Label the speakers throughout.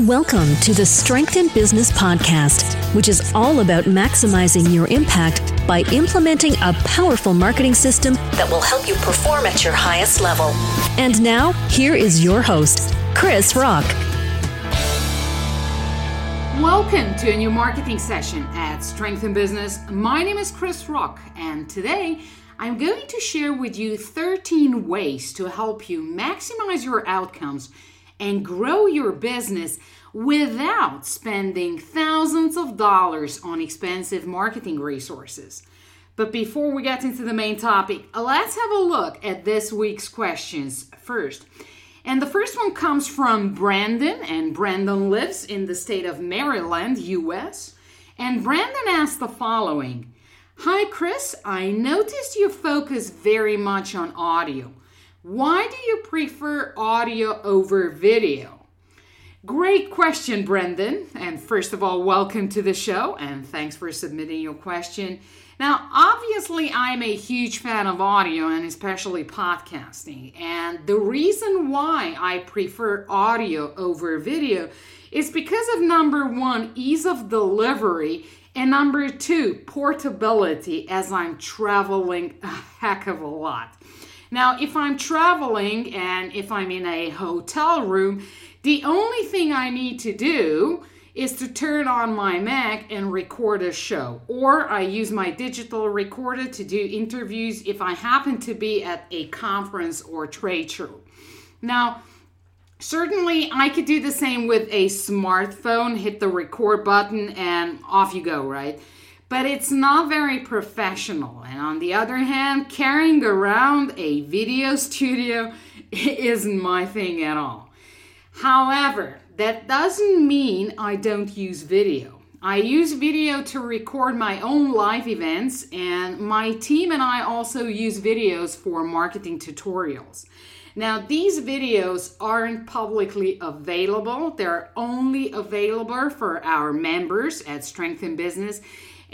Speaker 1: Welcome to the Strength in Business podcast, which is all about maximizing your impact by implementing a powerful marketing system that will help you perform at your highest level. And now, here is your host, Krisz Rokk.
Speaker 2: Welcome to a new marketing session at Strength in Business. My name is Krisz Rokk, and today I'm going to share with you 13 ways to help you maximize your outcomes and grow your business without spending thousands of dollars on expensive marketing resources. But before we get into the main topic, let's have a look at this week's questions first. And the first one comes from Brandon, and Brandon lives in the state of Maryland, US. And Brandon asked the following Hi, Krisz, I noticed you focus very much on audio. Why do you prefer audio over video? Great question, Brendan. And first of all, welcome to the show and thanks for submitting your question. Now, obviously, I'm a huge fan of audio and especially podcasting. And the reason why I prefer audio over video is because of number one, ease of delivery, and number two, portability as I'm traveling a heck of a lot. Now, if I'm traveling and if I'm in a hotel room, the only thing I need to do is to turn on my Mac and record a show. Or I use my digital recorder to do interviews if I happen to be at a conference or trade show. Now, certainly I could do the same with a smartphone, hit the record button, and off you go, right? But it's not very professional. And on the other hand, carrying around a video studio isn't my thing at all. However, that doesn't mean I don't use video. I use video to record my own live events, and my team and I also use videos for marketing tutorials. Now, these videos aren't publicly available, they're only available for our members at Strength in Business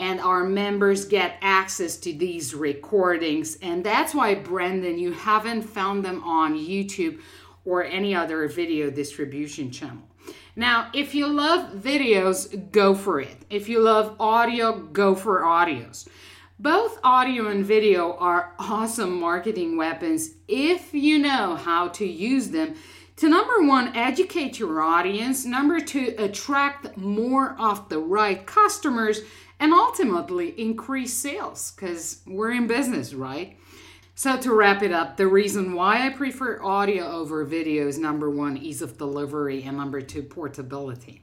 Speaker 2: and our members get access to these recordings. And that's why, Brendan, you haven't found them on YouTube or any other video distribution channel. Now, if you love videos, go for it. If you love audio, go for audios. Both audio and video are awesome marketing weapons if you know how to use them to number one, educate your audience, number two, attract more of the right customers, and ultimately increase sales because we're in business, right? So, to wrap it up, the reason why I prefer audio over video is number one, ease of delivery, and number two, portability.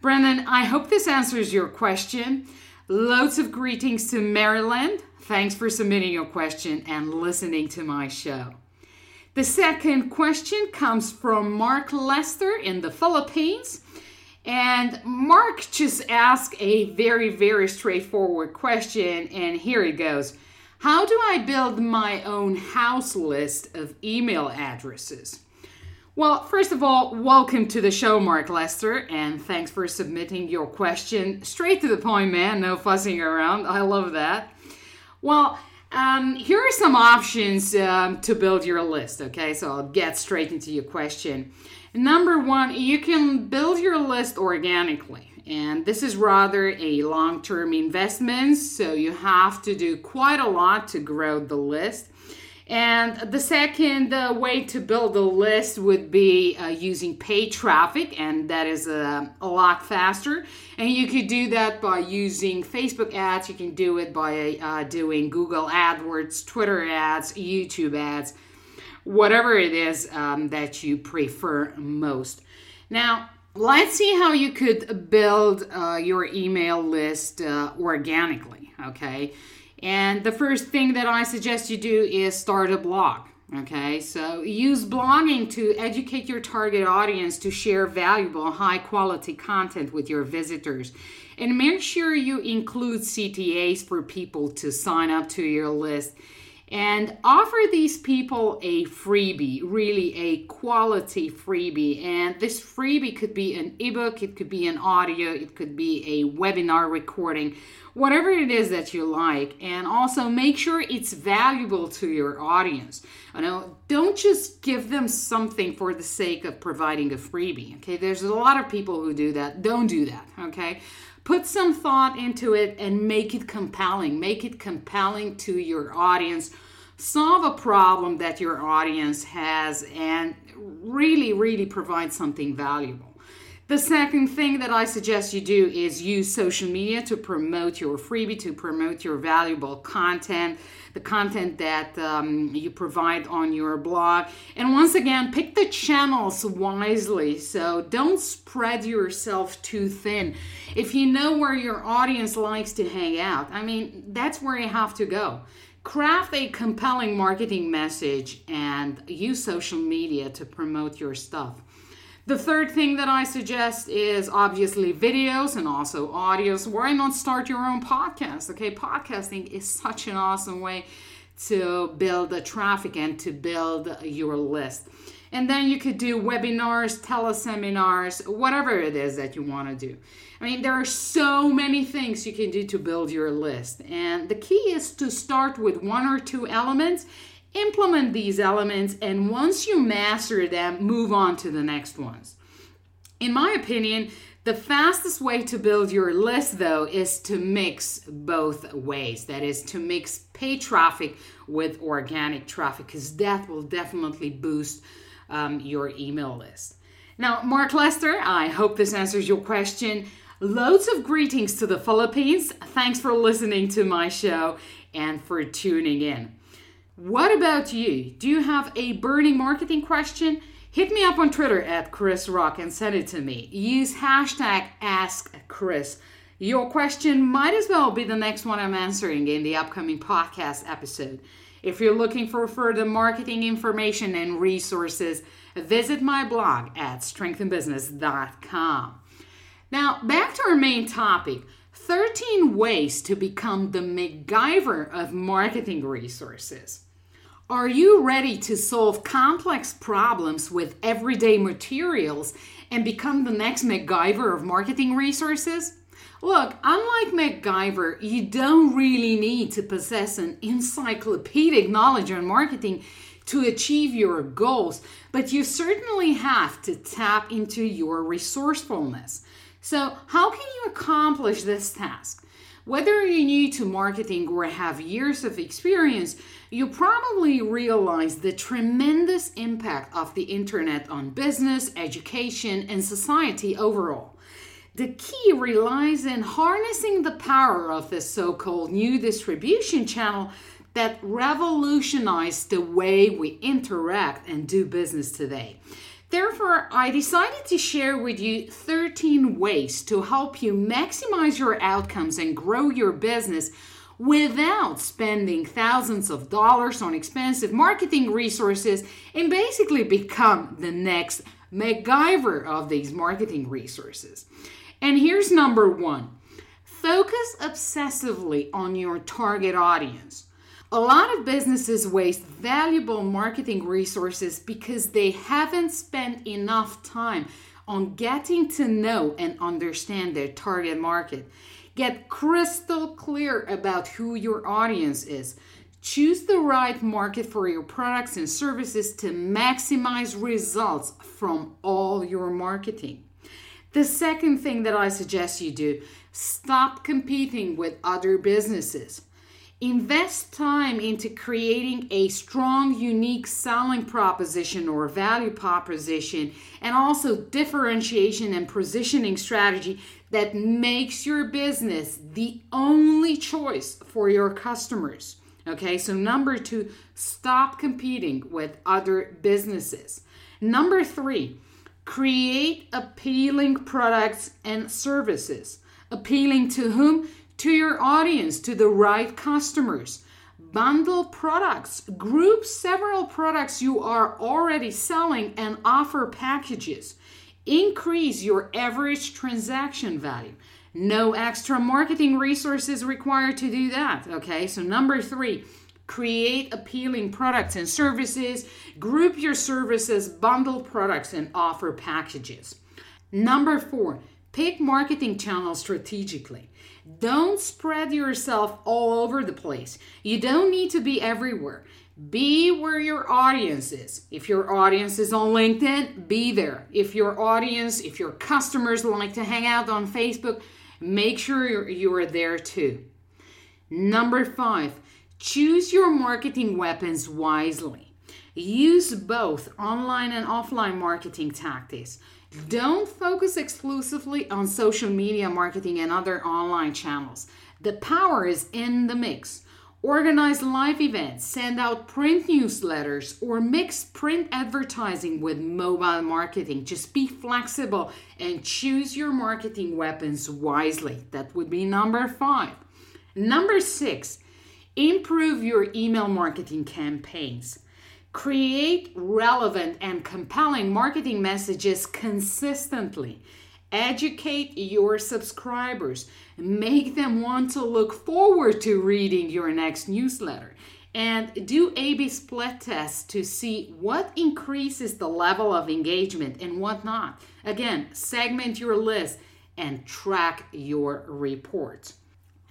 Speaker 2: Brendan, I hope this answers your question. Loads of greetings to Maryland. Thanks for submitting your question and listening to my show. The second question comes from Mark Lester in the Philippines. And Mark just asked a very, very straightforward question, and here it goes How do I build my own house list of email addresses? Well, first of all, welcome to the show, Mark Lester, and thanks for submitting your question. Straight to the point, man, no fussing around. I love that. Well, um, here are some options um, to build your list, okay? So I'll get straight into your question. Number one, you can build your list organically. And this is rather a long term investment, so you have to do quite a lot to grow the list. And the second uh, way to build a list would be uh, using paid traffic, and that is uh, a lot faster. And you could do that by using Facebook ads, you can do it by uh, doing Google AdWords, Twitter ads, YouTube ads whatever it is um, that you prefer most. Now, let's see how you could build uh, your email list uh, organically, okay? And the first thing that I suggest you do is start a blog. Okay, so use blogging to educate your target audience to share valuable, high quality content with your visitors. And make sure you include CTAs for people to sign up to your list and offer these people a freebie, really a quality freebie. And this freebie could be an ebook, it could be an audio, it could be a webinar recording, whatever it is that you like. And also make sure it's valuable to your audience. You know, don't just give them something for the sake of providing a freebie. Okay, there's a lot of people who do that. Don't do that. Okay put some thought into it and make it compelling. Make it compelling to your audience. Solve a problem that your audience has and really, really provide something valuable. The second thing that I suggest you do is use social media to promote your freebie, to promote your valuable content, the content that um, you provide on your blog. And once again, pick the channels wisely. So don't spread yourself too thin. If you know where your audience likes to hang out, I mean, that's where you have to go. Craft a compelling marketing message and use social media to promote your stuff. The third thing that I suggest is obviously videos and also audios. Why not start your own podcast? Okay, podcasting is such an awesome way to build the traffic and to build your list. And then you could do webinars, teleseminars, whatever it is that you want to do. I mean, there are so many things you can do to build your list. And the key is to start with one or two elements implement these elements, and once you master them, move on to the next ones. In my opinion, the fastest way to build your list, though, is to mix both ways. That is, to mix paid traffic with organic traffic, because that will definitely boost um, your email list. Now, Mark Lester, I hope this answers your question. Loads of greetings to the Philippines. Thanks for listening to my show and for tuning in. What about you? Do you have a burning marketing question? Hit me up on Twitter at Krisz Rokk and send it to me. Use hashtag AskChris. Your question might as well be the next one I'm answering in the upcoming podcast episode. If you're looking for further marketing information and resources, visit my blog at strengthinbusiness.com. Now, back to our main topic 13 ways to become the MacGyver of marketing resources. Are you ready to solve complex problems with everyday materials and become the next MacGyver of marketing resources? Look, unlike MacGyver, you don't really need to possess an encyclopedic knowledge on marketing to achieve your goals, but you certainly have to tap into your resourcefulness. So, how can you accomplish this task? Whether you're new to marketing or have years of experience, you probably realize the tremendous impact of the internet on business, education, and society overall. The key relies in harnessing the power of this so called new distribution channel that revolutionized the way we interact and do business today. Therefore, I decided to share with you 13 ways to help you maximize your outcomes and grow your business without spending thousands of dollars on expensive marketing resources and basically become the next MacGyver of these marketing resources. And here's number one focus obsessively on your target audience. A lot of businesses waste valuable marketing resources because they haven't spent enough time on getting to know and understand their target market. Get crystal clear about who your audience is. Choose the right market for your products and services to maximize results from all your marketing. The second thing that I suggest you do stop competing with other businesses. Invest time into creating a strong, unique selling proposition or value proposition, and also differentiation and positioning strategy that makes your business the only choice for your customers. Okay, so number two, stop competing with other businesses. Number three, create appealing products and services. Appealing to whom? To your audience, to the right customers. Bundle products, group several products you are already selling and offer packages. Increase your average transaction value. No extra marketing resources required to do that. Okay, so number three, Create appealing products and services. Group your services, bundle products, and offer packages. Number four, pick marketing channels strategically. Don't spread yourself all over the place. You don't need to be everywhere. Be where your audience is. If your audience is on LinkedIn, be there. If your audience, if your customers like to hang out on Facebook, make sure you're, you're there too. Number five, choose your marketing weapons wisely. Use both online and offline marketing tactics. Don't focus exclusively on social media marketing and other online channels. The power is in the mix. Organize live events, send out print newsletters, or mix print advertising with mobile marketing. Just be flexible and choose your marketing weapons wisely. That would be number five. Number six, improve your email marketing campaigns. Create relevant and compelling marketing messages consistently. Educate your subscribers. Make them want to look forward to reading your next newsletter. And do A B split tests to see what increases the level of engagement and what not. Again, segment your list and track your reports.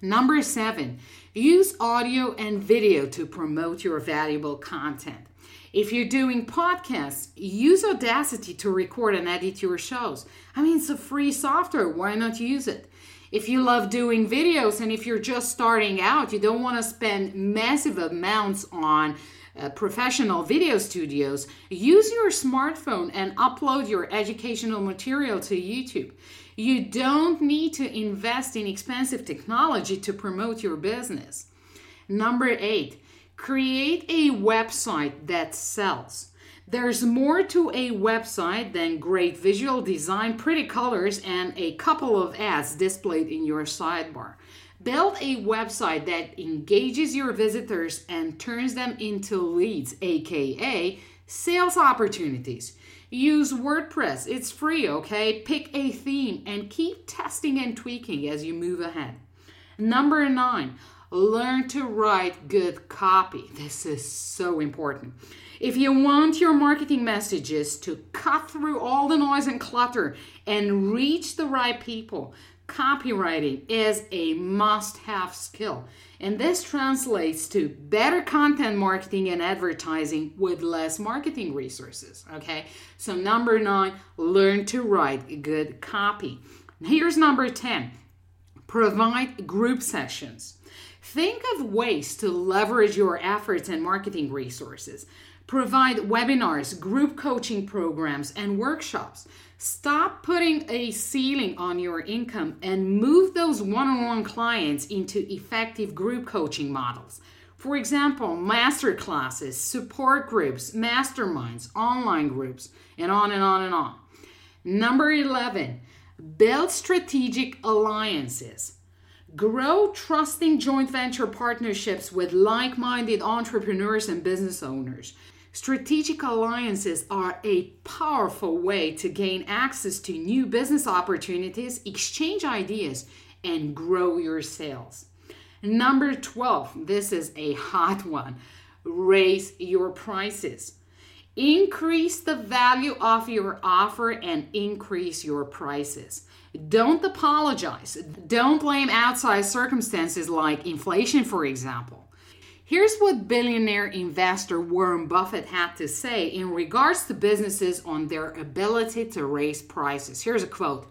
Speaker 2: Number seven, use audio and video to promote your valuable content. If you're doing podcasts, use Audacity to record and edit your shows. I mean, it's a free software. Why not use it? If you love doing videos and if you're just starting out, you don't want to spend massive amounts on uh, professional video studios, use your smartphone and upload your educational material to YouTube. You don't need to invest in expensive technology to promote your business. Number eight, Create a website that sells. There's more to a website than great visual design, pretty colors, and a couple of ads displayed in your sidebar. Build a website that engages your visitors and turns them into leads, aka sales opportunities. Use WordPress, it's free, okay? Pick a theme and keep testing and tweaking as you move ahead. Number nine, Learn to write good copy. This is so important. If you want your marketing messages to cut through all the noise and clutter and reach the right people, copywriting is a must have skill. And this translates to better content marketing and advertising with less marketing resources. Okay, so number nine, learn to write good copy. Here's number 10 provide group sessions. Think of ways to leverage your efforts and marketing resources. Provide webinars, group coaching programs, and workshops. Stop putting a ceiling on your income and move those one on one clients into effective group coaching models. For example, master classes, support groups, masterminds, online groups, and on and on and on. Number 11, build strategic alliances. Grow trusting joint venture partnerships with like minded entrepreneurs and business owners. Strategic alliances are a powerful way to gain access to new business opportunities, exchange ideas, and grow your sales. Number 12, this is a hot one raise your prices. Increase the value of your offer and increase your prices. Don't apologize. Don't blame outside circumstances like inflation, for example. Here's what billionaire investor Warren Buffett had to say in regards to businesses on their ability to raise prices. Here's a quote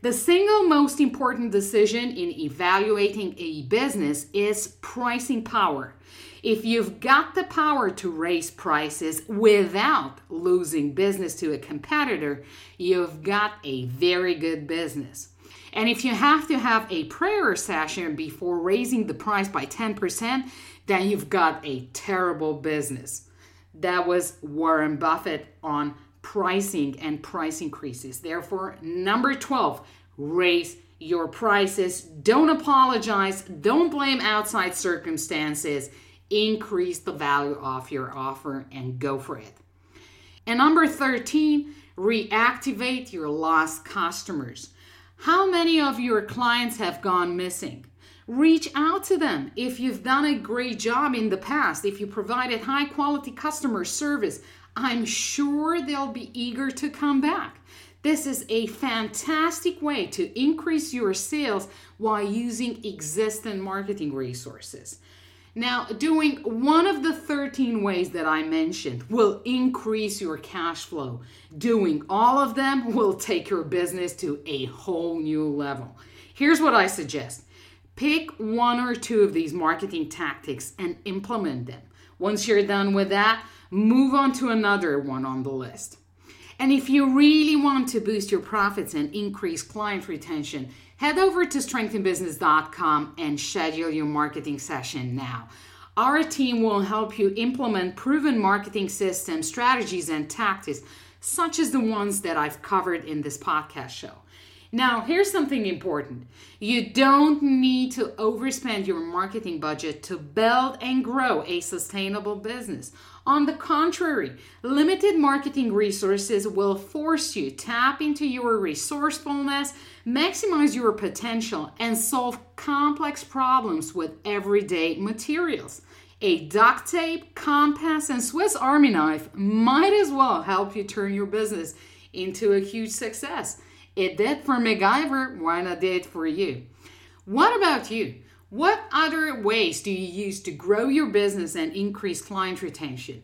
Speaker 2: The single most important decision in evaluating a business is pricing power. If you've got the power to raise prices without losing business to a competitor, you've got a very good business. And if you have to have a prayer session before raising the price by 10%, then you've got a terrible business. That was Warren Buffett on pricing and price increases. Therefore, number 12, raise your prices. Don't apologize. Don't blame outside circumstances increase the value of your offer and go for it. And number 13, reactivate your lost customers. How many of your clients have gone missing? Reach out to them. If you've done a great job in the past, if you provided high quality customer service, I'm sure they'll be eager to come back. This is a fantastic way to increase your sales while using existing marketing resources. Now, doing one of the 13 ways that I mentioned will increase your cash flow. Doing all of them will take your business to a whole new level. Here's what I suggest pick one or two of these marketing tactics and implement them. Once you're done with that, move on to another one on the list. And if you really want to boost your profits and increase client retention, head over to strengthinbusiness.com and schedule your marketing session now. Our team will help you implement proven marketing systems, strategies, and tactics, such as the ones that I've covered in this podcast show. Now, here's something important. You don't need to overspend your marketing budget to build and grow a sustainable business. On the contrary, limited marketing resources will force you tap into your resourcefulness, maximize your potential, and solve complex problems with everyday materials. A duct tape, compass, and Swiss Army knife might as well help you turn your business into a huge success. It did for MacGyver, why not did it for you? What about you? What other ways do you use to grow your business and increase client retention?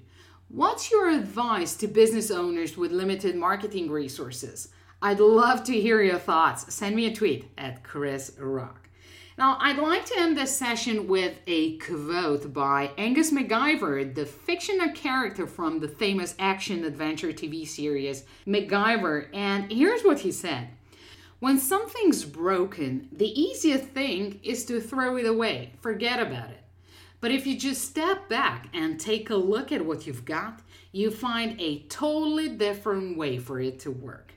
Speaker 2: What's your advice to business owners with limited marketing resources? I'd love to hear your thoughts. Send me a tweet at Krisz Rokk. Now, I'd like to end this session with a quote by Angus MacGyver, the fictional character from the famous action adventure TV series MacGyver. And here's what he said When something's broken, the easiest thing is to throw it away, forget about it. But if you just step back and take a look at what you've got, you find a totally different way for it to work.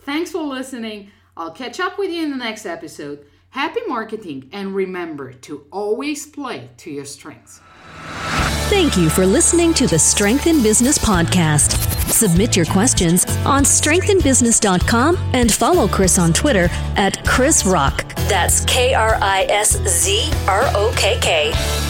Speaker 2: Thanks for listening. I'll catch up with you in the next episode. Happy marketing and remember to always play to your strengths.
Speaker 1: Thank you for listening to the Strength in Business podcast. Submit your questions on strengthinbusiness.com and follow Krisz on Twitter at Krisz Rokk. That's K R I S Z R O K K.